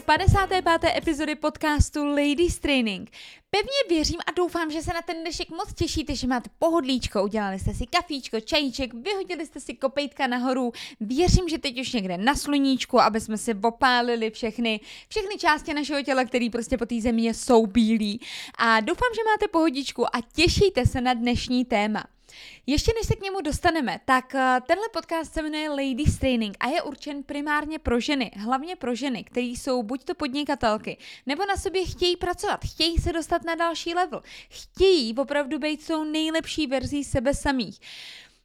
u 55. epizody podcastu Ladies Training. Pevně věřím a doufám, že se na ten dnešek moc těšíte, že máte pohodlíčko, udělali jste si kafíčko, čajíček, vyhodili jste si kopejtka nahoru. Věřím, že teď už někde na sluníčku, aby jsme si opálili všechny, všechny části našeho těla, které prostě po té zemi jsou bílí. A doufám, že máte pohodičku a těšíte se na dnešní téma. Ještě než se k němu dostaneme, tak eh, tenhle podcast se jmenuje Ladies Training a je určen primárně pro ženy, hlavně pro ženy, které jsou buď to podnikatelky, nebo na sobě chtějí pracovat, chtějí se dostat na další level, chtějí opravdu být tou nejlepší verzí sebe samých.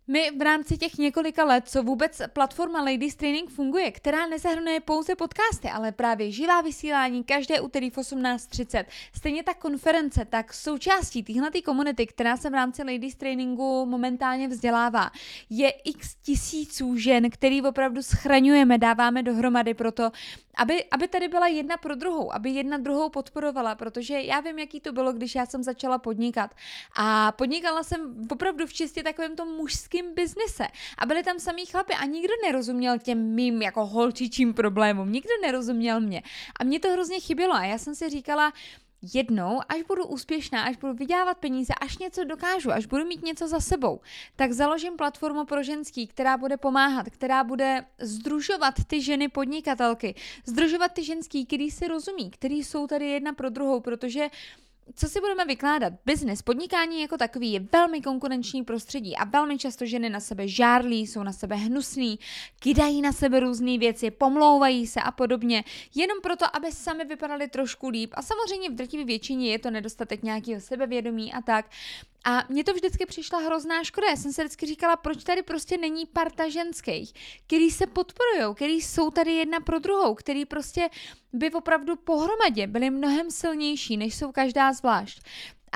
My v rámci těch několika let, co vůbec platforma Ladies Training funguje, která nezahrnuje pouze podcasty, ale právě živá vysílání každé úterý v 18.30, stejně tak konference, tak součástí téhle komunity, která se v rámci Ladies Trainingu momentálně vzdělává, je x tisíců žen, který opravdu schraňujeme, dáváme dohromady proto, aby, aby tady byla jedna pro druhou, aby jedna druhou podporovala, protože já vím, jaký to bylo, když já jsem začala podnikat. A podnikala jsem opravdu v čistě takovém tom mužském biznise. A byli tam samý chlapy a nikdo nerozuměl těm mým jako holčičím problémům, nikdo nerozuměl mě. A mě to hrozně chybělo a já jsem si říkala, jednou, až budu úspěšná, až budu vydělávat peníze, až něco dokážu, až budu mít něco za sebou, tak založím platformu pro ženský, která bude pomáhat, která bude združovat ty ženy podnikatelky, združovat ty ženský, který si rozumí, který jsou tady jedna pro druhou, protože co si budeme vykládat? Business, podnikání jako takový je velmi konkurenční prostředí a velmi často ženy na sebe žárlí, jsou na sebe hnusný, kydají na sebe různé věci, pomlouvají se a podobně, jenom proto, aby sami vypadaly trošku líp. A samozřejmě v drtivé většině je to nedostatek nějakého sebevědomí a tak. A mně to vždycky přišla hrozná škoda. Já jsem se vždycky říkala, proč tady prostě není parta ženských, který se podporují, který jsou tady jedna pro druhou, který prostě by opravdu pohromadě byli mnohem silnější, než jsou každá zvlášť.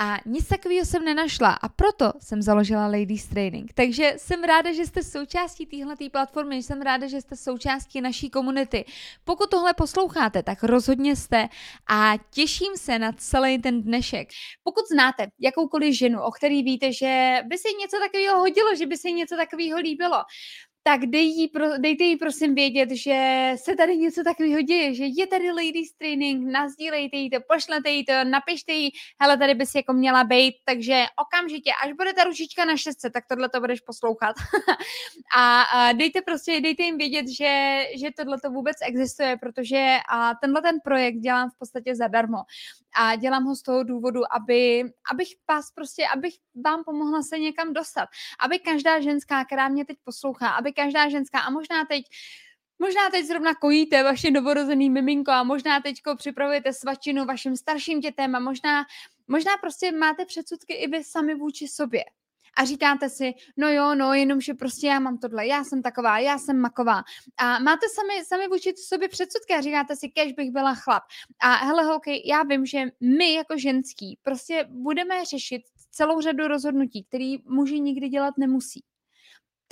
A nic takového jsem nenašla a proto jsem založila Ladies Training. Takže jsem ráda, že jste součástí téhle platformy, jsem ráda, že jste součástí naší komunity. Pokud tohle posloucháte, tak rozhodně jste a těším se na celý ten dnešek. Pokud znáte jakoukoliv ženu, o který víte, že by se něco takového hodilo, že by se něco takového líbilo, tak dej jí pro, dejte jí prosím vědět, že se tady něco takového děje, že je tady ladies training, nazdílejte jí to, pošlete jí to, napište jí, hele, tady bys jako měla být, takže okamžitě, až bude ta ručička na šestce, tak tohle to budeš poslouchat. a, a dejte prostě, dejte jim vědět, že, že tohle to vůbec existuje, protože a tenhle ten projekt dělám v podstatě zadarmo a dělám ho z toho důvodu, aby, abych vás prostě, abych vám pomohla se někam dostat, aby každá ženská, která mě teď poslouchá, aby každá ženská a možná teď Možná teď zrovna kojíte vaše novorozený miminko a možná teď připravujete svačinu vašim starším dětem a možná, možná prostě máte předsudky i vy sami vůči sobě a říkáte si, no jo, no, jenomže prostě já mám tohle, já jsem taková, já jsem maková. A máte sami, sami vůči sobě předsudky a říkáte si, kež bych byla chlap. A hele, holky, já vím, že my jako ženský prostě budeme řešit celou řadu rozhodnutí, který muži nikdy dělat nemusí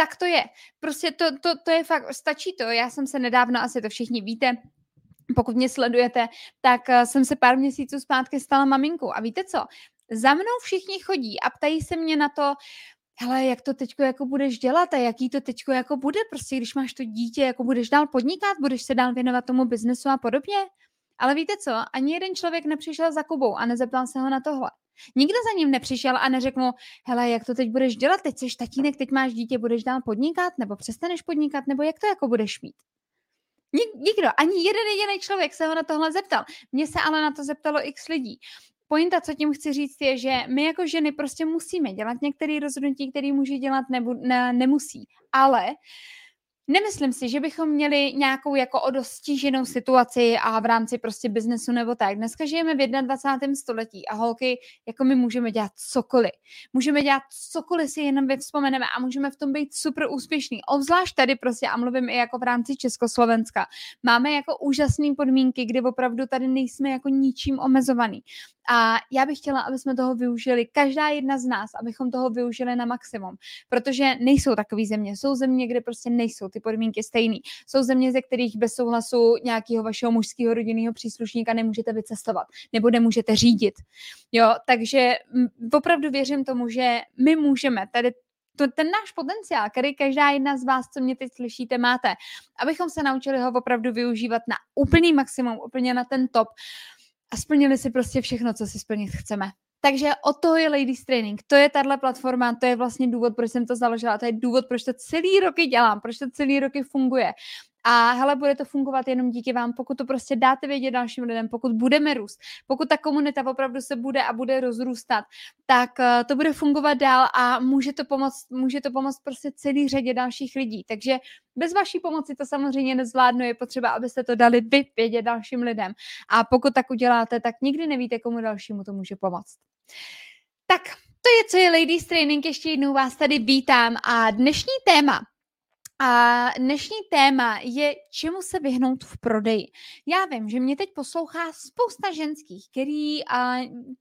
tak to je. Prostě to, to, to je fakt, stačí to. Já jsem se nedávno, asi to všichni víte, pokud mě sledujete, tak eh, jsem se pár měsíců zpátky stala maminkou. A víte co? Za mnou všichni chodí a ptají se mě na to, hele, jak to teďko jako budeš dělat a jaký to teďko jako bude, prostě když máš to dítě, jako budeš dál podnikat, budeš se dál věnovat tomu biznesu a podobně. Ale víte co, ani jeden člověk nepřišel za Kubou a nezeptal se ho na tohle. Nikdo za ním nepřišel a neřekl mu, hele, jak to teď budeš dělat, teď jsi tatínek, teď máš dítě, budeš dál podnikat, nebo přestaneš podnikat, nebo jak to jako budeš mít. Nikdo, ani jeden jediný člověk se ho na tohle zeptal. Mně se ale na to zeptalo x lidí pointa, co tím chci říct, je, že my jako ženy prostě musíme dělat některé rozhodnutí, které muži dělat nebu, ne, nemusí. Ale Nemyslím si, že bychom měli nějakou jako o situaci a v rámci prostě biznesu nebo tak. Dneska žijeme v 21. století a holky, jako my můžeme dělat cokoliv. Můžeme dělat cokoliv si jenom vzpomeneme a můžeme v tom být super úspěšný. Obzvlášť tady prostě, a mluvím i jako v rámci Československa, máme jako úžasné podmínky, kdy opravdu tady nejsme jako ničím omezovaný. A já bych chtěla, aby jsme toho využili, každá jedna z nás, abychom toho využili na maximum, protože nejsou takové země. Jsou země, kde prostě nejsou ty podmínky stejné. Jsou země, ze kterých bez souhlasu nějakého vašeho mužského rodinného příslušníka nemůžete vycestovat nebo nemůžete řídit. Jo, takže opravdu věřím tomu, že my můžeme tady to, ten náš potenciál, který každá jedna z vás, co mě teď slyšíte, máte, abychom se naučili ho opravdu využívat na úplný maximum, úplně na ten top a splnili si prostě všechno, co si splnit chceme. Takže o toho je Ladies Training. To je tahle platforma, to je vlastně důvod, proč jsem to založila, to je důvod, proč to celý roky dělám, proč to celý roky funguje. A hele, bude to fungovat jenom díky vám, pokud to prostě dáte vědět dalším lidem, pokud budeme růst, pokud ta komunita opravdu se bude a bude rozrůstat, tak uh, to bude fungovat dál a může to pomoct, může to pomoct prostě celý řadě dalších lidí. Takže bez vaší pomoci to samozřejmě nezvládnu, je potřeba, abyste to dali vy vědět dalším lidem. A pokud tak uděláte, tak nikdy nevíte, komu dalšímu to může pomoct. Tak, to je, co je Ladies Training. Ještě jednou vás tady vítám a dnešní téma a dnešní téma je, čemu se vyhnout v prodeji. Já vím, že mě teď poslouchá spousta ženských, který a,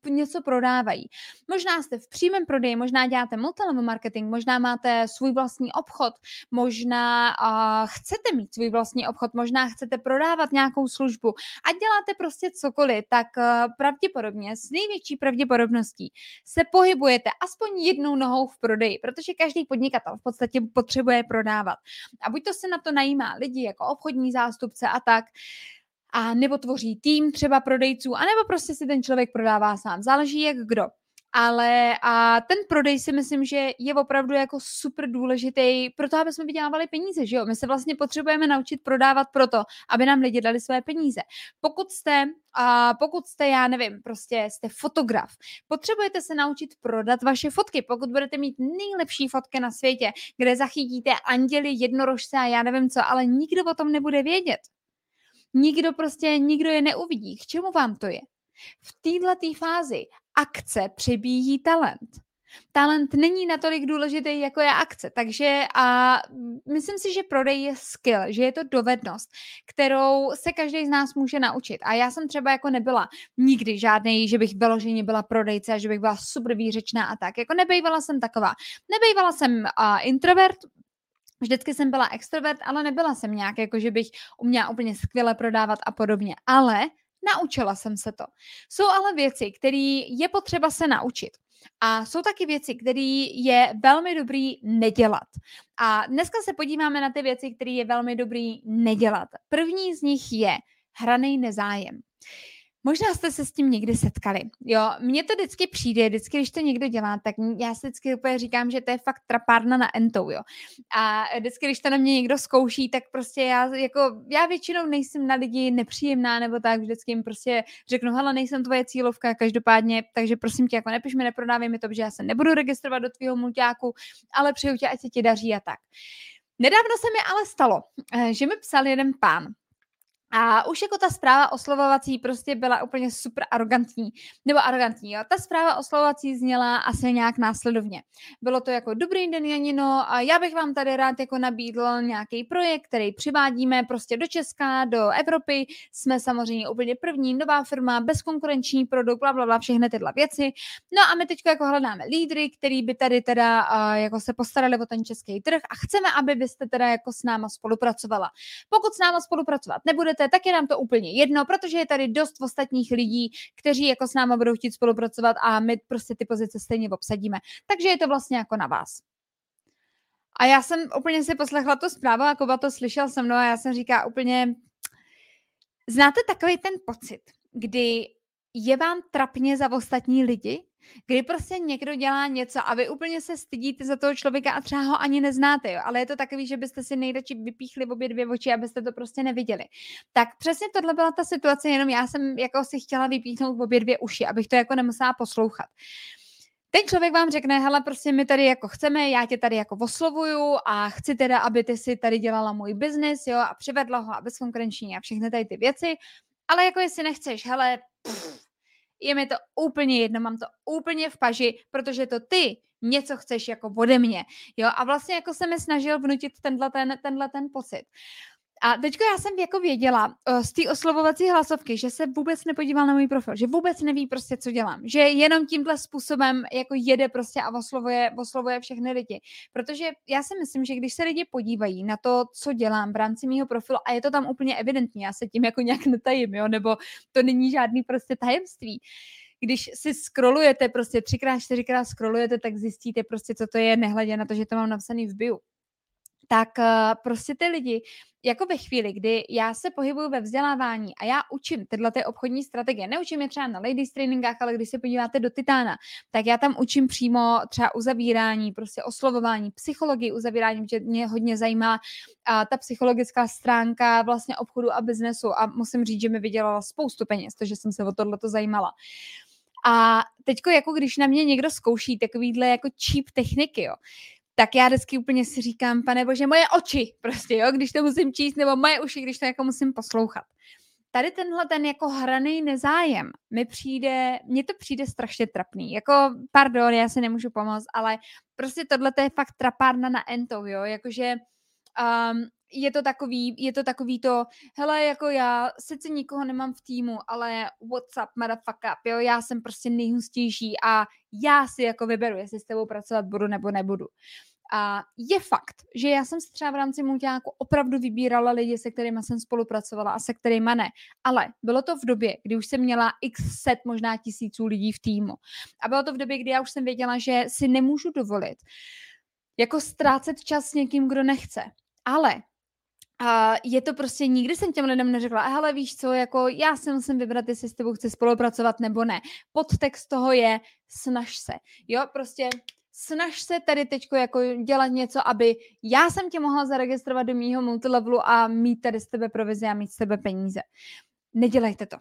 něco prodávají. Možná jste v přímém prodeji, možná děláte multilevel marketing, možná máte svůj vlastní obchod, možná a, chcete mít svůj vlastní obchod, možná chcete prodávat nějakou službu a děláte prostě cokoliv, tak a, pravděpodobně, s největší pravděpodobností se pohybujete aspoň jednou nohou v prodeji, protože každý podnikatel v podstatě potřebuje prodávat. A buď to se na to najímá lidi jako obchodní zástupce a tak, a nebo tvoří tým třeba prodejců, anebo prostě si ten člověk prodává sám. Záleží jak kdo. Ale a ten prodej si myslím, že je opravdu jako super důležitý pro to, aby jsme vydělávali peníze, že jo? My se vlastně potřebujeme naučit prodávat proto, aby nám lidi dali své peníze. Pokud jste, a pokud jste, já nevím, prostě jste fotograf, potřebujete se naučit prodat vaše fotky. Pokud budete mít nejlepší fotky na světě, kde zachytíte anděli, jednorožce a já nevím co, ale nikdo o tom nebude vědět. Nikdo prostě, nikdo je neuvidí. K čemu vám to je? V této fázi akce přebíjí talent. Talent není natolik důležitý, jako je akce. Takže a myslím si, že prodej je skill, že je to dovednost, kterou se každý z nás může naučit. A já jsem třeba jako nebyla nikdy žádný, že bych vyloženě byla prodejce a že bych byla super výřečná a tak. Jako nebejvala jsem taková. Nebejvala jsem uh, introvert, Vždycky jsem byla extrovert, ale nebyla jsem nějak, jako že bych uměla úplně skvěle prodávat a podobně. Ale Naučila jsem se to. Jsou ale věci, které je potřeba se naučit. A jsou taky věci, které je velmi dobrý nedělat. A dneska se podíváme na ty věci, které je velmi dobrý nedělat. První z nich je hraný nezájem. Možná jste se s tím někdy setkali. Jo, mně to vždycky přijde, vždycky, když to někdo dělá, tak já si vždycky úplně říkám, že to je fakt trapárna na entou, jo. A vždycky, když to na mě někdo zkouší, tak prostě já, jako, já většinou nejsem na lidi nepříjemná, nebo tak, vždycky jim prostě řeknu, hele, nejsem tvoje cílovka, každopádně, takže prosím tě, jako nepiš mi, neprodávej mi to, že já se nebudu registrovat do tvého mulťáku, ale přeju tě, ať se ti daří a tak. Nedávno se mi ale stalo, eh, že mi psal jeden pán, a už jako ta zpráva oslovovací prostě byla úplně super arrogantní. Nebo arrogantní, jo. Ta zpráva oslovovací zněla asi nějak následovně. Bylo to jako dobrý den, Janino, a já bych vám tady rád jako nabídl nějaký projekt, který přivádíme prostě do Česka, do Evropy. Jsme samozřejmě úplně první nová firma, bezkonkurenční produkt, bla, bla, bla, všechny tyhle věci. No a my teď jako hledáme lídry, který by tady teda uh, jako se postarali o ten český trh a chceme, aby byste teda jako s náma spolupracovala. Pokud s náma spolupracovat nebudete, chcete, tak je nám to úplně jedno, protože je tady dost ostatních lidí, kteří jako s náma budou chtít spolupracovat a my prostě ty pozice stejně obsadíme. Takže je to vlastně jako na vás. A já jsem úplně si poslechla tu zprávu a Kuba to slyšel se mnou a já jsem říká úplně, znáte takový ten pocit, kdy je vám trapně za ostatní lidi? Kdy prostě někdo dělá něco a vy úplně se stydíte za toho člověka a třeba ho ani neznáte, jo? ale je to takový, že byste si nejradši vypíchli obě dvě oči, abyste to prostě neviděli. Tak přesně tohle byla ta situace, jenom já jsem jako si chtěla vypíchnout obě dvě uši, abych to jako nemusela poslouchat. Ten člověk vám řekne, hele, prostě my tady jako chceme, já tě tady jako oslovuju a chci teda, aby ty si tady dělala můj biznis, jo, a přivedla ho a bezkonkurenční a všechny tady ty věci, ale jako jestli nechceš, hele, pff, je mi to úplně jedno, mám to úplně v paži, protože to ty něco chceš jako ode mě, jo, a vlastně jako se mi snažil vnutit tenhle ten, tenhle ten pocit. A teďko já jsem jako věděla uh, z té oslovovací hlasovky, že se vůbec nepodíval na můj profil, že vůbec neví prostě, co dělám, že jenom tímhle způsobem jako jede prostě a oslovuje, oslovuje všechny lidi. Protože já si myslím, že když se lidi podívají na to, co dělám v rámci mého profilu a je to tam úplně evidentní, já se tím jako nějak netajím, jo, nebo to není žádný prostě tajemství, když si scrollujete, prostě třikrát, čtyřikrát scrollujete, tak zjistíte prostě, co to je, nehledě na to, že to mám napsaný v bio tak uh, prostě ty lidi, jako ve chvíli, kdy já se pohybuju ve vzdělávání a já učím tyhle ty obchodní strategie, neučím je třeba na ladies trainingách, ale když se podíváte do Titána, tak já tam učím přímo třeba uzavírání, prostě oslovování, psychologii uzavírání, protože mě hodně zajímá a ta psychologická stránka vlastně obchodu a biznesu a musím říct, že mi vydělala spoustu peněz, takže jsem se o tohleto zajímala. A teďko, jako když na mě někdo zkouší takovýhle jako cheap techniky, jo, tak já vždycky úplně si říkám, pane bože, moje oči prostě, jo, když to musím číst, nebo moje uši, když to jako musím poslouchat. Tady tenhle ten jako hraný nezájem mi přijde, mně to přijde strašně trapný. Jako, pardon, já se nemůžu pomoct, ale prostě tohle je fakt trapárna na ento, jo, jakože um, je to takový, je to takový to, hele, jako já sice nikoho nemám v týmu, ale what's up, motherfuck up, jo, já jsem prostě nejhustější a já si jako vyberu, jestli s tebou pracovat budu nebo nebudu. A je fakt, že já jsem si třeba v rámci multiáku opravdu vybírala lidi, se kterými jsem spolupracovala a se kterými ne. Ale bylo to v době, kdy už jsem měla x set, možná tisíců lidí v týmu. A bylo to v době, kdy já už jsem věděla, že si nemůžu dovolit jako ztrácet čas s někým, kdo nechce. Ale a je to prostě, nikdy jsem těm lidem neřekla, hele víš co, jako já si musím vybrat, jestli s tebou chci spolupracovat nebo ne. Podtext toho je, snaž se. Jo, prostě snaž se tady teď jako dělat něco, aby já jsem tě mohla zaregistrovat do mýho multilevelu a mít tady z tebe provizi a mít z tebe peníze. Nedělejte to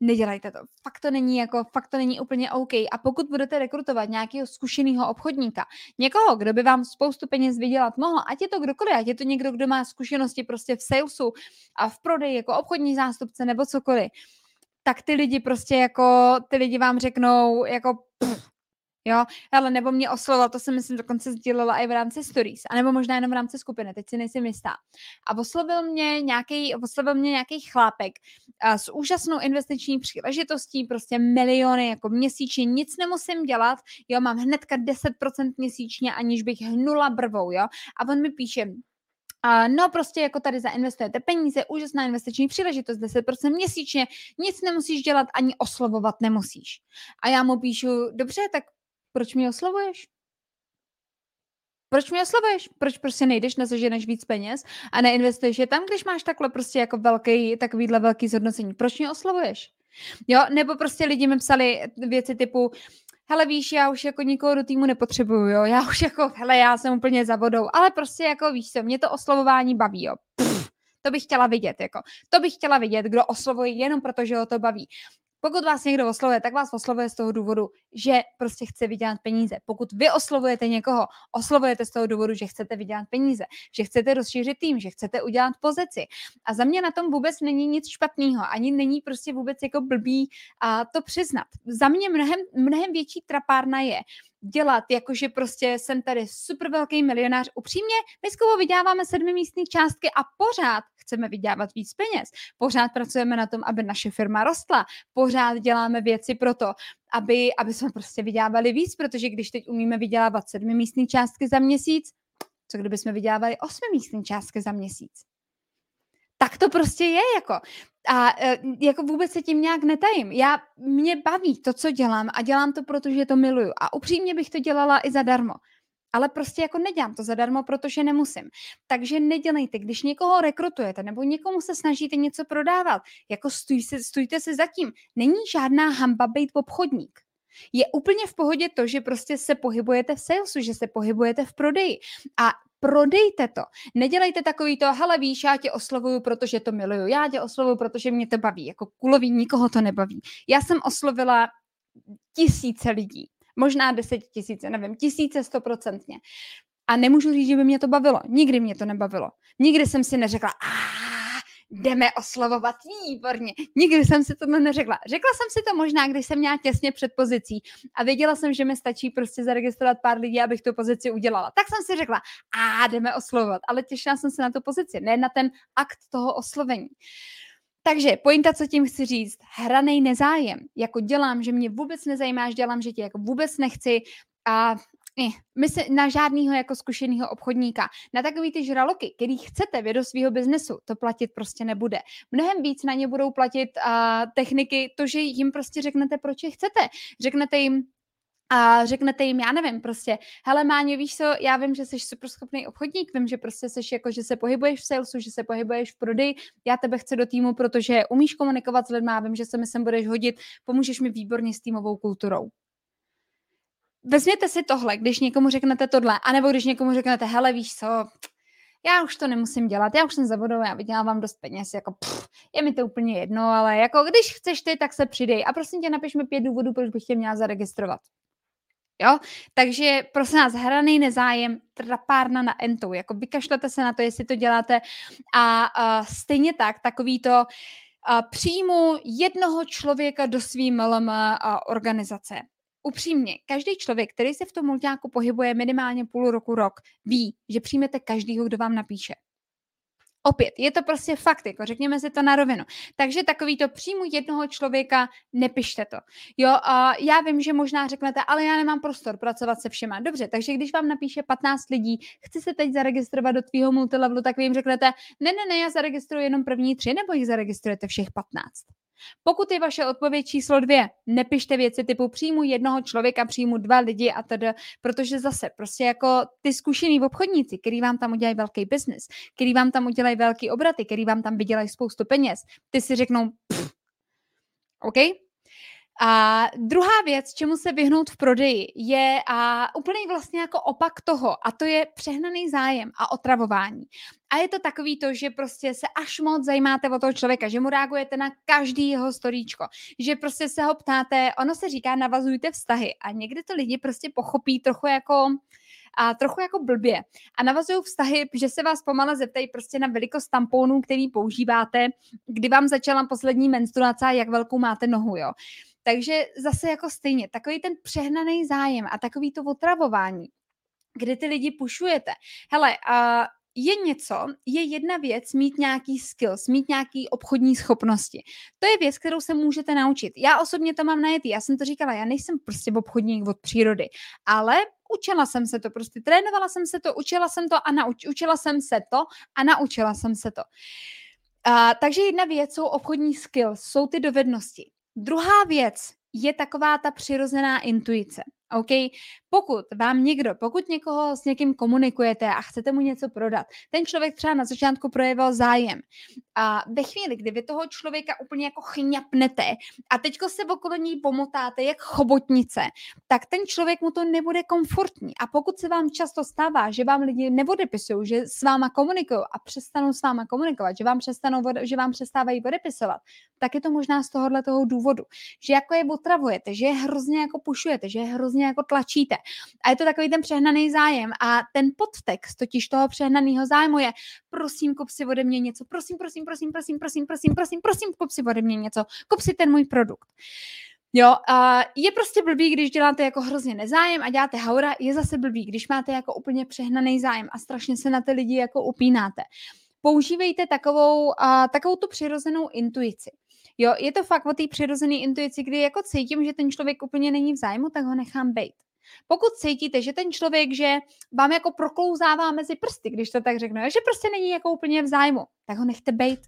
nedělejte to. Fakt to není jako, fakt to není úplně OK. A pokud budete rekrutovat nějakého zkušeného obchodníka, někoho, kdo by vám spoustu peněz vydělat mohl, ať je to kdokoliv, ať je to někdo, kdo má zkušenosti prostě v salesu a v prodeji jako obchodní zástupce nebo cokoliv, tak ty lidi prostě jako, ty lidi vám řeknou jako pff, Jo, ale nebo mě oslovil, to jsem myslím dokonce sdílela i v rámci stories, anebo možná jenom v rámci skupiny, teď si nejsem jistá. A oslovil mě nějaký, oslovil mě nějaký chlápek a s úžasnou investiční příležitostí, prostě miliony jako měsíčně, nic nemusím dělat, jo, mám hnedka 10% měsíčně, aniž bych hnula brvou, jo. A on mi píše, a no prostě jako tady zainvestujete peníze, úžasná investiční příležitost, 10% měsíčně, nic nemusíš dělat, ani oslovovat nemusíš. A já mu píšu, dobře, tak proč mě oslovuješ? Proč mě oslovuješ? Proč prostě nejdeš, nezaženeš víc peněz a neinvestuješ je tam, když máš takhle prostě jako velký, takovýhle velký zhodnocení? Proč mě oslovuješ? Jo, nebo prostě lidi mi psali věci typu, hele víš, já už jako nikoho do týmu nepotřebuju, jo, já už jako, hele, já jsem úplně za vodou, ale prostě jako víš co, mě to oslovování baví, jo. Pff, to bych chtěla vidět, jako. To bych chtěla vidět, kdo oslovuje jenom proto, že ho to baví. Pokud vás někdo oslovuje, tak vás oslovuje z toho důvodu, že prostě chce vydělat peníze. Pokud vy oslovujete někoho, oslovujete z toho důvodu, že chcete vydělat peníze, že chcete rozšířit tým, že chcete udělat pozici. A za mě na tom vůbec není nic špatného, ani není prostě vůbec jako blbý a to přiznat. Za mě mnohem, mnohem větší trapárna je, dělat, jakože prostě jsem tady super velký milionář. Upřímně, my s vyděláváme sedmi místní částky a pořád chceme vydělávat víc peněz. Pořád pracujeme na tom, aby naše firma rostla. Pořád děláme věci pro to, aby, aby jsme prostě vydělávali víc, protože když teď umíme vydělávat sedmi místní částky za měsíc, co kdyby jsme vydělávali osmi místní částky za měsíc? Tak to prostě je jako. A e, jako vůbec se tím nějak netajím. Já, mě baví to, co dělám a dělám to, protože to miluju. A upřímně bych to dělala i zadarmo. Ale prostě jako nedělám to zadarmo, protože nemusím. Takže nedělejte, když někoho rekrutujete nebo někomu se snažíte něco prodávat, jako stůj se, stůjte se zatím. Není žádná hamba být obchodník. Je úplně v pohodě to, že prostě se pohybujete v salesu, že se pohybujete v prodeji. A prodejte to. Nedělejte takový to, hele víš, já tě oslovuju, protože to miluju, já tě oslovuju, protože mě to baví. Jako kulový nikoho to nebaví. Já jsem oslovila tisíce lidí, možná deset tisíce, nevím, tisíce stoprocentně. A nemůžu říct, že by mě to bavilo. Nikdy mě to nebavilo. Nikdy jsem si neřekla, a jdeme oslovovat, výborně. Nikdy jsem si to neřekla. Řekla jsem si to možná, když jsem měla těsně před pozicí a věděla jsem, že mi stačí prostě zaregistrovat pár lidí, abych tu pozici udělala. Tak jsem si řekla, a jdeme oslovovat, ale těšila jsem se na tu pozici, ne na ten akt toho oslovení. Takže pointa, co tím chci říct, hranej nezájem. Jako dělám, že mě vůbec nezajímáš, dělám, že tě jako vůbec nechci a my se na žádného jako zkušeného obchodníka, na takový ty žraloky, který chcete vy do svého biznesu, to platit prostě nebude. Mnohem víc na ně budou platit uh, techniky, to, že jim prostě řeknete, proč je chcete. Řeknete jim, a řeknete jim, já nevím, prostě, hele Máně, víš co, já vím, že jsi super schopný obchodník, vím, že prostě jsi jako, že se pohybuješ v salesu, že se pohybuješ v prodeji, já tebe chci do týmu, protože umíš komunikovat s lidmi, vím, že se mi sem budeš hodit, pomůžeš mi výborně s týmovou kulturou vezměte si tohle, když někomu řeknete tohle, anebo když někomu řeknete, hele, víš co, já už to nemusím dělat, já už jsem za vodou, já vydělávám dost peněz, jako pff, je mi to úplně jedno, ale jako když chceš ty, tak se přidej a prosím tě napiš mi pět důvodů, proč bych tě měla zaregistrovat. Jo? Takže prosím nás, hraný nezájem, trapárna na entou, jako vykašlete se na to, jestli to děláte a, a stejně tak, takový to a přijmu jednoho člověka do svý MLM organizace upřímně, každý člověk, který se v tom multiáku pohybuje minimálně půl roku, rok, ví, že přijmete každýho, kdo vám napíše. Opět, je to prostě fakt, jako řekněme si to na rovinu. Takže takový to příjmu jednoho člověka, nepište to. Jo, a já vím, že možná řeknete, ale já nemám prostor pracovat se všema. Dobře, takže když vám napíše 15 lidí, chci se teď zaregistrovat do tvýho multilevelu, tak vy jim řeknete, ne, ne, ne, já zaregistruji jenom první tři, nebo jich zaregistrujete všech 15. Pokud je vaše odpověď číslo dvě, nepište věci typu přijmu jednoho člověka, přijmu dva lidi a tedy, protože zase prostě jako ty zkušený obchodníci, který vám tam udělají velký biznis, který vám tam udělají velký obraty, který vám tam vydělají spoustu peněz, ty si řeknou, pff, OK, a druhá věc, čemu se vyhnout v prodeji, je a úplně vlastně jako opak toho, a to je přehnaný zájem a otravování. A je to takový to, že prostě se až moc zajímáte o toho člověka, že mu reagujete na každý jeho storíčko, že prostě se ho ptáte, ono se říká navazujte vztahy a někdy to lidi prostě pochopí trochu jako a trochu jako blbě. A navazují vztahy, že se vás pomale zeptají prostě na velikost tamponů, který používáte, kdy vám začala poslední menstruace a jak velkou máte nohu, jo. Takže zase jako stejně, takový ten přehnaný zájem a takový to otravování, kdy ty lidi pušujete. Hele, a je něco, je jedna věc mít nějaký skills, mít nějaký obchodní schopnosti. To je věc, kterou se můžete naučit. Já osobně to mám najetý, já jsem to říkala, já nejsem prostě obchodník od přírody, ale učila jsem se to, prostě trénovala jsem se to, učila jsem to a nauč, učila jsem se to a naučila jsem se to. Uh, takže jedna věc jsou obchodní skills, jsou ty dovednosti. Druhá věc je taková ta přirozená intuice. OK? Pokud vám někdo, pokud někoho s někým komunikujete a chcete mu něco prodat, ten člověk třeba na začátku projevil zájem. A ve chvíli, kdy vy toho člověka úplně jako chňapnete a teďko se okolo ní pomotáte jak chobotnice, tak ten člověk mu to nebude komfortní. A pokud se vám často stává, že vám lidi neodepisují, že s váma komunikují a přestanou s váma komunikovat, že vám, přestanou, že vám přestávají odepisovat, tak je to možná z tohohle toho důvodu, že jako je otravujete, že je hrozně jako pušujete, že je hrozně jako tlačíte. A je to takový ten přehnaný zájem. A ten podtext totiž toho přehnaného zájmu je, prosím, kup si ode mě něco, prosím, prosím, prosím, prosím, prosím, prosím, prosím, prosím, kup si ode mě něco, kup si ten můj produkt. Jo, a je prostě blbý, když děláte jako hrozně nezájem a děláte haura, je zase blbý, když máte jako úplně přehnaný zájem a strašně se na ty lidi jako upínáte. Používejte takovou, a, takovou tu přirozenou intuici. Jo, je to fakt o té přirozené intuici, kdy jako cítím, že ten člověk úplně není v zájmu, tak ho nechám bejt. Pokud cítíte, že ten člověk, že vám jako proklouzává mezi prsty, když to tak řeknu, že prostě není jako úplně v zájmu, tak ho nechte bejt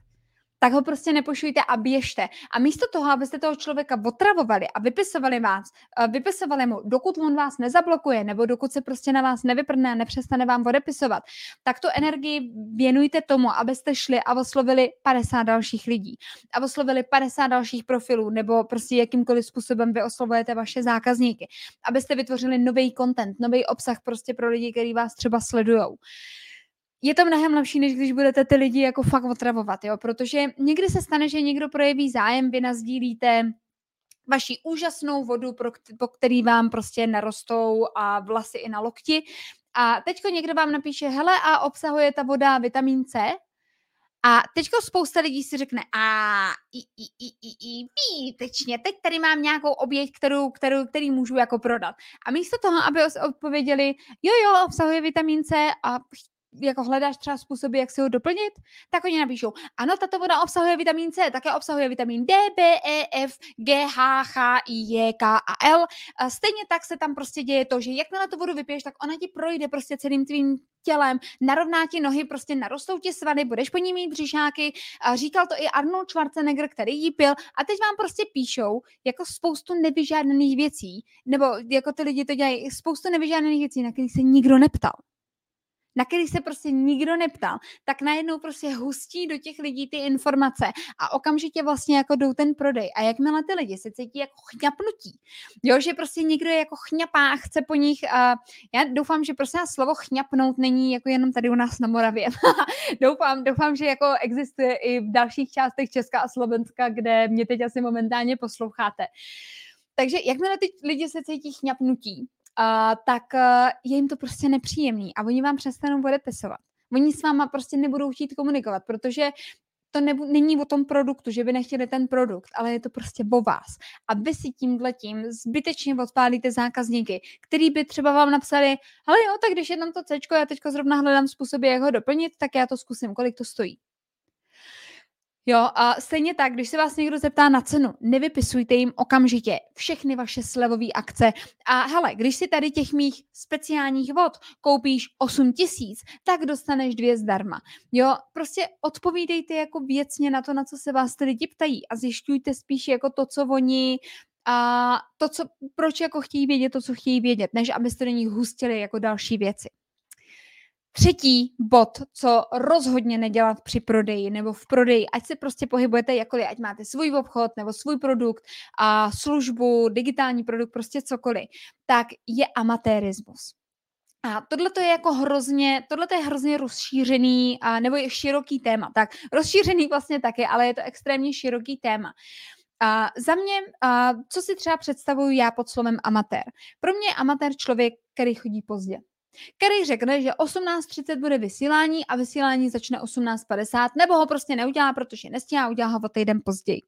tak ho prostě nepošujte a běžte. A místo toho, abyste toho člověka otravovali a vypisovali vás, eh, vypisovali mu, dokud on vás nezablokuje, nebo dokud se prostě na vás nevyprdne a nepřestane vám odepisovat, tak tu energii věnujte tomu, abyste šli a oslovili 50 dalších lidí. A oslovili 50 dalších profilů, nebo prostě jakýmkoliv způsobem vy oslovujete vaše zákazníky. Abyste vytvořili nový content, nový obsah prostě pro lidi, kteří vás třeba sledujou je to mnohem lepší, než když budete ty lidi jako fakt otravovat, jo, protože někdy se stane, že někdo projeví zájem, vy nazdílíte vaši úžasnou vodu, pro, po který vám prostě narostou a vlasy i na lokti. A teďko někdo vám napíše, hele, a obsahuje ta voda vitamin C? A teďko spousta lidí si řekne, a i, i, i, i, i, výtečně, teď tady mám nějakou oběť, kterou, kterou, který můžu jako prodat. A místo toho, aby odpověděli, jo, jo, obsahuje vitamin C a jako hledáš třeba způsoby, jak si ho doplnit, tak oni napíšou, ano, tato voda obsahuje vitamin C, také obsahuje vitamin D, B, E, F, G, H, H, I, J, K a L. A stejně tak se tam prostě děje to, že jakmile tu vodu vypiješ, tak ona ti projde prostě celým tvým tělem, narovná ti nohy, prostě narostou ti svaly, budeš po ní mít břišáky. A říkal to i Arnold Schwarzenegger, který jí pil. A teď vám prostě píšou jako spoustu nevyžádaných věcí, nebo jako ty lidi to dělají, spoustu nevyžádaných věcí, na které se nikdo neptal na který se prostě nikdo neptal, tak najednou prostě hustí do těch lidí ty informace a okamžitě vlastně jako jdou ten prodej. A jakmile ty lidi se cítí jako chňapnutí, jo, že prostě někdo je jako chňapá, chce po nich, a já doufám, že prostě slovo chňapnout není jako jenom tady u nás na Moravě. doufám, doufám, že jako existuje i v dalších částech Česka a Slovenska, kde mě teď asi momentálně posloucháte. Takže jakmile ty lidi se cítí chňapnutí, tak uh, je jim to prostě nepříjemný a oni vám přestanou odepisovat. Oni s váma prostě nebudou chtít komunikovat, protože to nebu, není o tom produktu, že by nechtěli ten produkt, ale je to prostě o vás. A vy si tímhle tím zbytečně odpálíte zákazníky, který by třeba vám napsali, ale jo, tak když je tam to C, já teďka zrovna hledám způsoby, jak ho doplnit, tak já to zkusím, kolik to stojí. Jo, a stejně tak, když se vás někdo zeptá na cenu, nevypisujte jim okamžitě všechny vaše slevové akce. A hele, když si tady těch mých speciálních vod koupíš 8 tisíc, tak dostaneš dvě zdarma. Jo, prostě odpovídejte jako věcně na to, na co se vás ty lidi ptají a zjišťujte spíš jako to, co oni a to, co, proč jako chtějí vědět to, co chtějí vědět, než abyste do nich hustili jako další věci. Třetí bod, co rozhodně nedělat při prodeji nebo v prodeji, ať se prostě pohybujete jakkoliv, ať máte svůj obchod nebo svůj produkt a službu, digitální produkt, prostě cokoliv, tak je amatérismus. A tohle je jako hrozně, tohle je hrozně rozšířený, a, nebo je široký téma. Tak rozšířený vlastně taky, ale je to extrémně široký téma. A za mě, a, co si třeba představuju já pod slovem amatér? Pro mě je amatér člověk, který chodí pozdě který řekne, že 18.30 bude vysílání a vysílání začne 18.50, nebo ho prostě neudělá, protože nestíhá, udělá ho o týden později.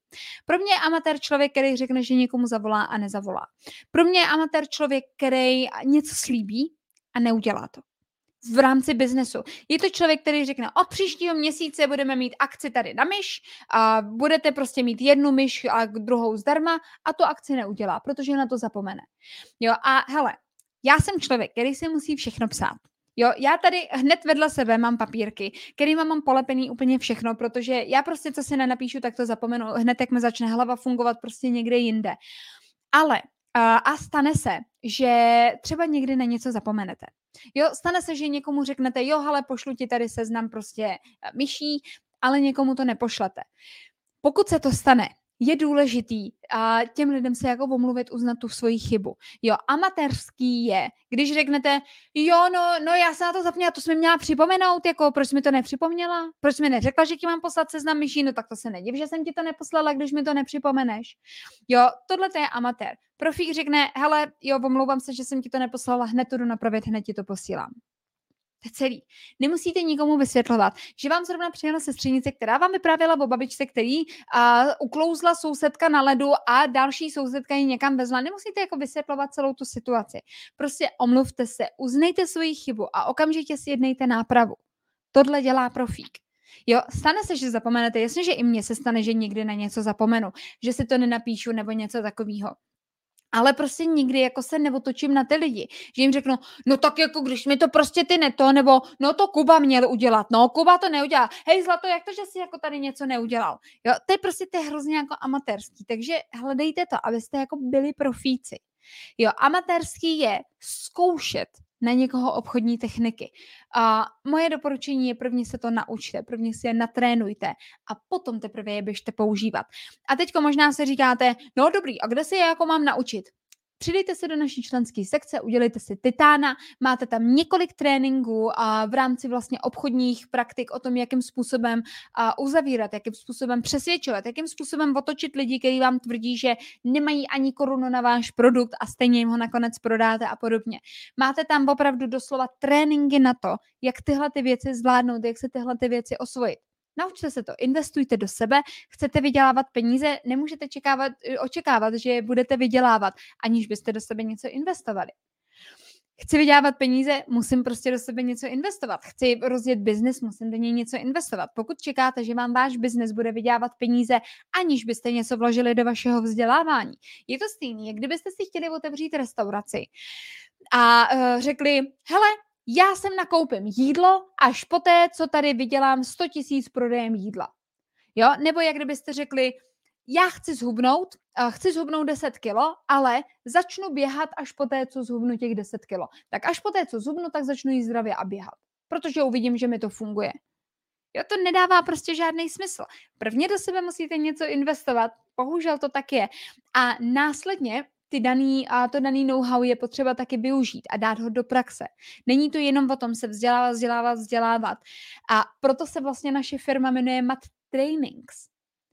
Pro mě je amatér člověk, který řekne, že někomu zavolá a nezavolá. Pro mě je amatér člověk, který něco slíbí a neudělá to v rámci biznesu. Je to člověk, který řekne, od příštího měsíce budeme mít akci tady na myš a budete prostě mít jednu myš a druhou zdarma a tu akci neudělá, protože na to zapomene. Jo, a hele, já jsem člověk, který si musí všechno psát. Jo, já tady hned vedle sebe mám papírky, kterými mám polepený úplně všechno, protože já prostě, co si nenapíšu, tak to zapomenu hned, jak mi začne hlava fungovat prostě někde jinde. Ale a, stane se, že třeba někdy na něco zapomenete. Jo, stane se, že někomu řeknete, jo, ale pošlu ti tady seznam prostě myší, ale někomu to nepošlete. Pokud se to stane, je důležitý a těm lidem se jako omluvit, uznat tu svoji chybu. Jo, amatérský je, když řeknete, jo, no, no já se na to zapomněla, to jsme měla připomenout, jako proč mi to nepřipomněla? Proč mi neřekla, že ti mám poslat seznam myší? No tak to se nediv, že jsem ti to neposlala, když mi to nepřipomeneš. Jo, tohle to je amatér. Profík řekne, hele, jo, omlouvám se, že jsem ti to neposlala, hned to jdu napravit, hned ti to posílám. To je celý. Nemusíte nikomu vysvětlovat, že vám zrovna přijela sestřenice, která vám vyprávěla o babičce, který uh, uklouzla sousedka na ledu a další sousedka ji někam vezla. Nemusíte jako vysvětlovat celou tu situaci. Prostě omluvte se, uznejte svoji chybu a okamžitě si jednejte nápravu. Tohle dělá profík. Jo, stane se, že zapomenete. Jasně, že i mně se stane, že někdy na něco zapomenu, že si to nenapíšu nebo něco takového ale prostě nikdy jako se neotočím na ty lidi, že jim řeknu, no tak jako když mi to prostě ty neto, nebo no to Kuba měl udělat, no Kuba to neudělal, hej Zlato, jak to, že jsi jako tady něco neudělal, jo, to je prostě to je hrozně jako amatérský, takže hledejte to, abyste jako byli profíci. Jo, amatérský je zkoušet na někoho obchodní techniky. A moje doporučení je prvně se to naučte, prvně si je natrénujte a potom teprve je běžte používat. A teďko možná se říkáte, no dobrý, a kde si je jako mám naučit? Přidejte se do naší členské sekce, udělejte si Titána, máte tam několik tréninků a v rámci vlastně obchodních praktik o tom, jakým způsobem uzavírat, jakým způsobem přesvědčovat, jakým způsobem otočit lidi, kteří vám tvrdí, že nemají ani korunu na váš produkt a stejně jim ho nakonec prodáte a podobně. Máte tam opravdu doslova tréninky na to, jak tyhle ty věci zvládnout, jak se tyhle ty věci osvojit. Naučte se to, investujte do sebe, chcete vydělávat peníze, nemůžete čekávat, očekávat, že budete vydělávat, aniž byste do sebe něco investovali. Chci vydělávat peníze, musím prostě do sebe něco investovat. Chci rozjet biznis, musím do něj něco investovat. Pokud čekáte, že vám váš biznis bude vydělávat peníze, aniž byste něco vložili do vašeho vzdělávání, je to stejné, jak kdybyste si chtěli otevřít restauraci a uh, řekli, hele, já sem nakoupím jídlo až poté, co tady vydělám 100 tisíc prodejem jídla. Jo? Nebo jak kdybyste řekli, já chci zhubnout, chci zhubnout 10 kilo, ale začnu běhat až po té, co zhubnu těch 10 kilo. Tak až po té, co zhubnu, tak začnu jíst zdravě a běhat. Protože uvidím, že mi to funguje. Jo, to nedává prostě žádný smysl. Prvně do sebe musíte něco investovat, bohužel to tak je. A následně ty daný, a to daný know-how je potřeba taky využít a dát ho do praxe. Není to jenom o tom se vzdělávat, vzdělávat, vzdělávat. A proto se vlastně naše firma jmenuje Mat Trainings.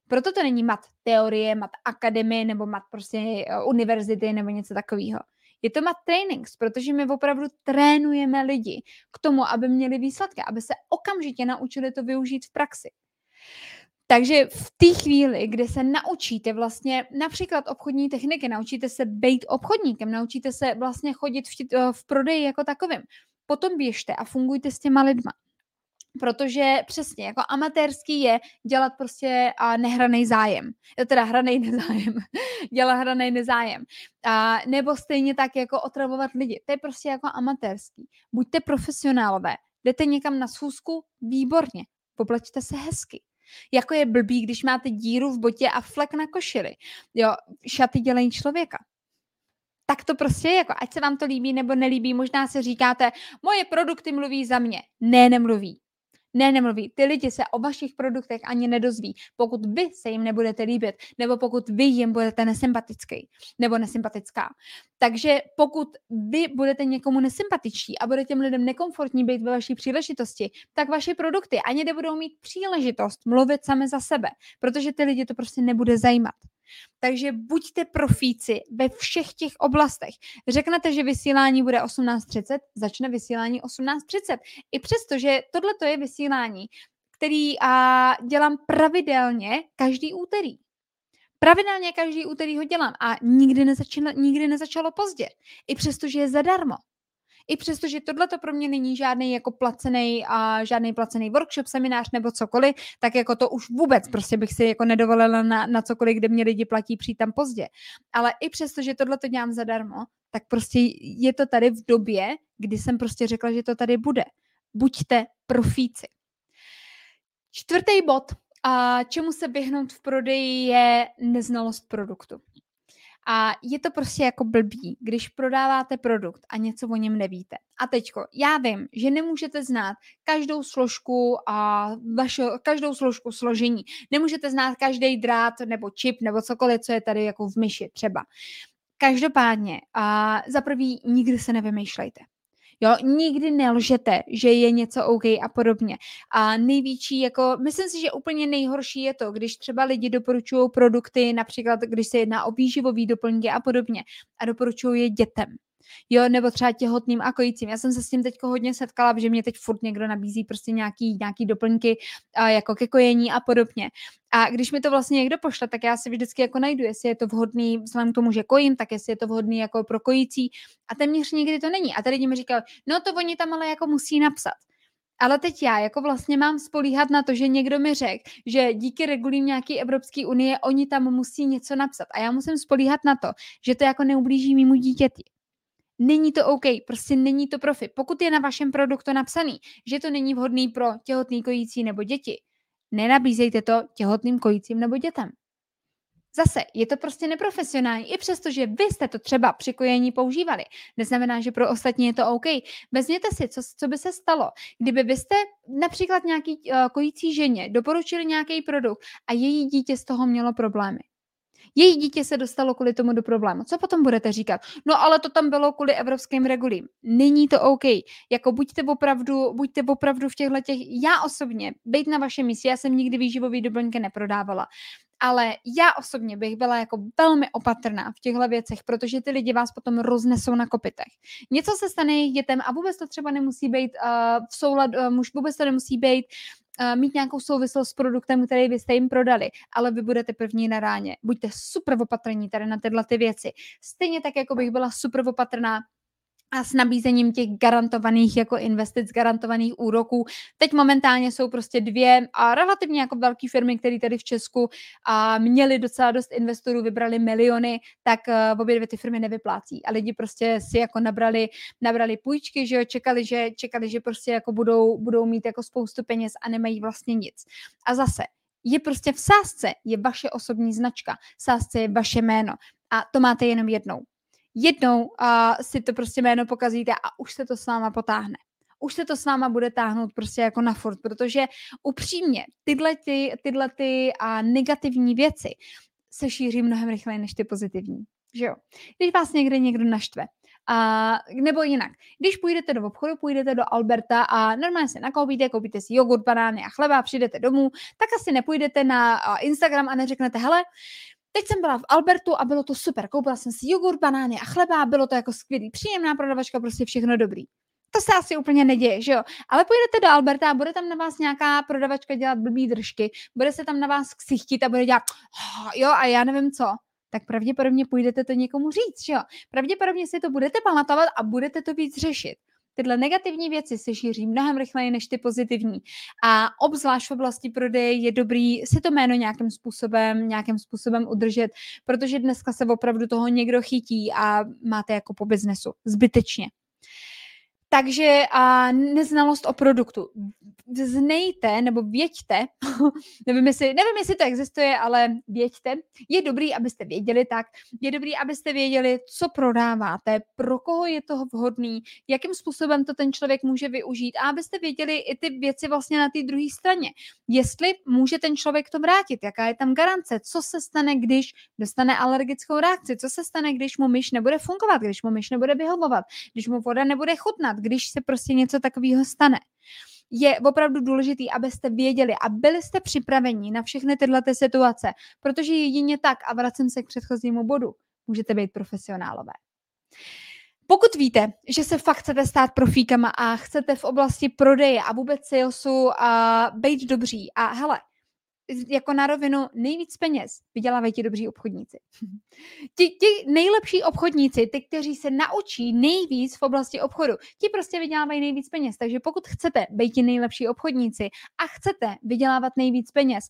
Proto to není mat teorie, mat akademie nebo mat prostě eh, univerzity nebo něco takového. Je to mat trainings, protože my opravdu trénujeme lidi k tomu, aby měli výsledky, aby se okamžitě naučili to využít v praxi. Takže v té chvíli, kdy se naučíte vlastně například obchodní techniky, naučíte se být obchodníkem, naučíte se vlastně chodit v, eh, v prodeji jako takovým, potom běžte a fungujte s těma lidma protože přesně, jako amatérský je dělat prostě a nehraný zájem. Teda hraný nezájem. dělat hraný nezájem. A, nebo stejně tak jako otravovat lidi. To je prostě jako amatérský. Buďte profesionálové. Jdete někam na schůzku? Výborně. Poplečte se hezky. Jako je blbý, když máte díru v botě a flek na košili. Jo, šaty dělají člověka tak to prostě je, jako ať se vám to líbí nebo nelíbí, možná se říkáte, moje produkty mluví za mě. Ne, nemluví. Ne, nemluví. Ty lidi se o vašich produktech ani nedozví, pokud vy se jim nebudete líbit, nebo pokud vy jim budete nesympatický nebo nesympatická. Takže pokud vy budete někomu nesympatičtí a bude těm lidem nekomfortní být ve vaší příležitosti, tak vaše produkty ani nebudou mít příležitost mluvit sami za sebe, protože ty lidi to prostě nebude zajímat. Takže buďte profíci ve všech těch oblastech. Řeknete, že vysílání bude 18.30, začne vysílání 18.30. I přesto, že tohle je vysílání, který a, dělám pravidelně každý úterý. Pravidelně každý úterý ho dělám a nikdy nezačalo, nikdy nezačalo pozdě. I přesto, že je zadarmo i přesto, že tohle to pro mě není žádný jako placený a žádný placený workshop, seminář nebo cokoliv, tak jako to už vůbec prostě bych si jako nedovolila na, na cokoliv, kde mě lidi platí přijít tam pozdě. Ale i přesto, že tohle to dělám zadarmo, tak prostě je to tady v době, kdy jsem prostě řekla, že to tady bude. Buďte profíci. Čtvrtý bod, a čemu se vyhnout v prodeji, je neznalost produktu. A je to prostě jako blbý, když prodáváte produkt a něco o něm nevíte. A teďko, já vím, že nemůžete znát každou složku a vašo, každou složku složení. Nemůžete znát každý drát nebo čip nebo cokoliv, co je tady jako v myši třeba. Každopádně, a za prvý nikdy se nevymýšlejte. Jo, nikdy nelžete, že je něco OK a podobně. A největší, jako, myslím si, že úplně nejhorší je to, když třeba lidi doporučují produkty, například když se jedná o výživové doplňky a podobně, a doporučují je dětem jo, nebo třeba těhotným a kojícím. Já jsem se s tím teď hodně setkala, že mě teď furt někdo nabízí prostě nějaký, nějaký doplňky jako ke kojení a podobně. A když mi to vlastně někdo pošle, tak já si vždycky jako najdu, jestli je to vhodný, vzhledem k tomu, že kojím, tak jestli je to vhodný jako pro kojící. A téměř nikdy to není. A tady mi říkají, no to oni tam ale jako musí napsat. Ale teď já jako vlastně mám spolíhat na to, že někdo mi řekl, že díky regulím nějaký Evropské unie oni tam musí něco napsat. A já musím spolíhat na to, že to jako neublíží mimo dítěti. Není to OK, prostě není to profi. Pokud je na vašem produktu napsaný, že to není vhodný pro těhotný kojící nebo děti, nenabízejte to těhotným kojícím nebo dětem. Zase, je to prostě neprofesionální, i přesto, že vy jste to třeba při kojení používali. Neznamená, že pro ostatní je to OK. Vezměte si, co, co by se stalo, kdyby vy jste například nějaký uh, kojící ženě doporučili nějaký produkt a její dítě z toho mělo problémy. Její dítě se dostalo kvůli tomu do problému. Co potom budete říkat? No ale to tam bylo kvůli evropským regulím. Není to OK. Jako buďte opravdu, buďte opravdu v těchto těch, já osobně, být na vašem místě, já jsem nikdy výživový doplňky neprodávala. Ale já osobně bych byla jako velmi opatrná v těchto věcech, protože ty lidi vás potom roznesou na kopitech. Něco se stane jejich dětem a vůbec to třeba nemusí být uh, v souladu, uh, vůbec to nemusí být mít nějakou souvislost s produktem, který vy jste jim prodali, ale vy budete první na ráně. Buďte super opatrní tady na tyhle ty věci. Stejně tak, jako bych byla super opatrná a s nabízením těch garantovaných jako investic, garantovaných úroků. Teď momentálně jsou prostě dvě a relativně jako velké firmy, které tady v Česku a měly docela dost investorů, vybrali miliony, tak uh, obě dvě ty firmy nevyplácí. A lidi prostě si jako nabrali, nabrali půjčky, že jo, čekali, že, čekali, že prostě jako budou, budou mít jako spoustu peněz a nemají vlastně nic. A zase, je prostě v sázce, je vaše osobní značka, v sázce je vaše jméno a to máte jenom jednou jednou uh, si to prostě jméno pokazíte a už se to s váma potáhne. Už se to s váma bude táhnout prostě jako na furt, protože upřímně tyhle, ty, tyhle ty uh, negativní věci se šíří mnohem rychleji než ty pozitivní. Že jo? Když vás někde někdo naštve, a, nebo jinak, když půjdete do obchodu, půjdete do Alberta a normálně se nakoupíte, koupíte si jogurt, banány a chleba, přijdete domů, tak asi nepůjdete na Instagram a neřeknete, hele, Teď jsem byla v Albertu a bylo to super. Koupila jsem si jogurt, banány a chleba, bylo to jako skvělý, příjemná prodavačka, prostě všechno dobrý. To se asi úplně neděje, že jo? Ale půjdete do Alberta a bude tam na vás nějaká prodavačka dělat blbý držky, bude se tam na vás ksichtit a bude dělat, oh, jo, a já nevím co tak pravděpodobně půjdete to někomu říct, že jo? Pravděpodobně si to budete pamatovat a budete to víc řešit. Tyhle negativní věci se šíří mnohem rychleji než ty pozitivní. A obzvlášť v oblasti prodeje je dobrý si to jméno nějakým způsobem, nějakým způsobem udržet, protože dneska se opravdu toho někdo chytí a máte jako po biznesu zbytečně. Takže a neznalost o produktu. Znejte nebo věďte, nevím jestli, nevím, jestli to existuje, ale věďte, je dobrý, abyste věděli tak, je dobrý, abyste věděli, co prodáváte, pro koho je to vhodný, jakým způsobem to ten člověk může využít a abyste věděli i ty věci vlastně na té druhé straně. Jestli může ten člověk to vrátit, jaká je tam garance, co se stane, když dostane alergickou reakci, co se stane, když mu myš nebude fungovat, když mu myš nebude vyhovovat, když mu voda nebude chutnat, když se prostě něco takového stane. Je opravdu důležité, abyste věděli a byli jste připraveni na všechny tyhle ty situace, protože jedině tak, a vracím se k předchozímu bodu, můžete být profesionálové. Pokud víte, že se fakt chcete stát profíkama a chcete v oblasti prodeje a vůbec salesu a být dobří a hele, jako na rovinu nejvíc peněz vydělávají ti dobří obchodníci. ti, ti nejlepší obchodníci, ty, kteří se naučí nejvíc v oblasti obchodu, ti prostě vydělávají nejvíc peněz. Takže pokud chcete být ti nejlepší obchodníci a chcete vydělávat nejvíc peněz,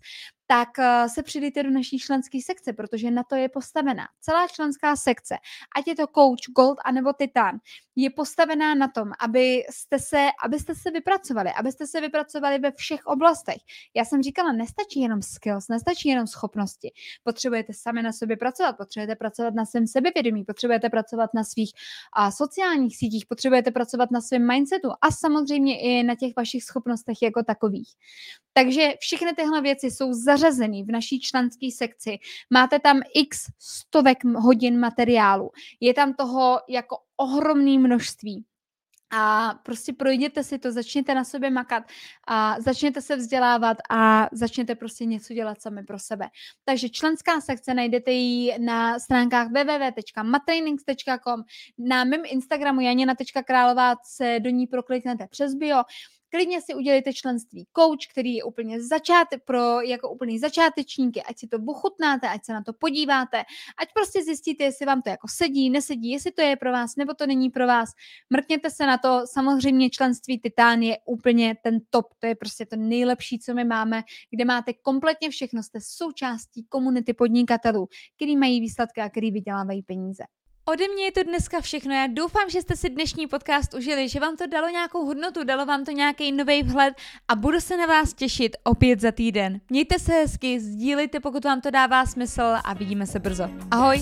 tak eh, se přidejte do naší členské sekce, protože na to je postavená. Celá členská sekce, ať je to coach, gold anebo titan, je postavená na tom, abyste se, abyste se vypracovali, abyste se vypracovali ve všech oblastech. Já jsem říkala, nestačí jenom skills, nestačí jenom schopnosti. Potřebujete sami na sobě pracovat, potřebujete pracovat na svém sebevědomí, potřebujete pracovat na svých a, sociálních sítích, potřebujete pracovat na svém mindsetu a samozřejmě i na těch vašich schopnostech jako takových. Takže všechny tyhle věci jsou zařazeny v naší členské sekci. Máte tam x stovek hodin materiálu. Je tam toho jako ohromné množství a prostě projděte si to, začněte na sobě makat a začněte se vzdělávat a začněte prostě něco dělat sami pro sebe. Takže členská sekce najdete ji na stránkách www.matrainings.com, na mém Instagramu janina.králová se do ní prokliknete přes bio klidně si udělejte členství coach, který je úplně začáte, pro jako úplný začátečníky, ať si to ochutnáte, ať se na to podíváte, ať prostě zjistíte, jestli vám to jako sedí, nesedí, jestli to je pro vás, nebo to není pro vás. Mrkněte se na to, samozřejmě členství Titán je úplně ten top, to je prostě to nejlepší, co my máme, kde máte kompletně všechno, jste součástí komunity podnikatelů, který mají výsledky a který vydělávají peníze. Ode mě je to dneska všechno. Já doufám, že jste si dnešní podcast užili, že vám to dalo nějakou hodnotu, dalo vám to nějaký nový vhled a budu se na vás těšit opět za týden. Mějte se hezky, sdílejte, pokud vám to dává smysl a vidíme se brzo. Ahoj!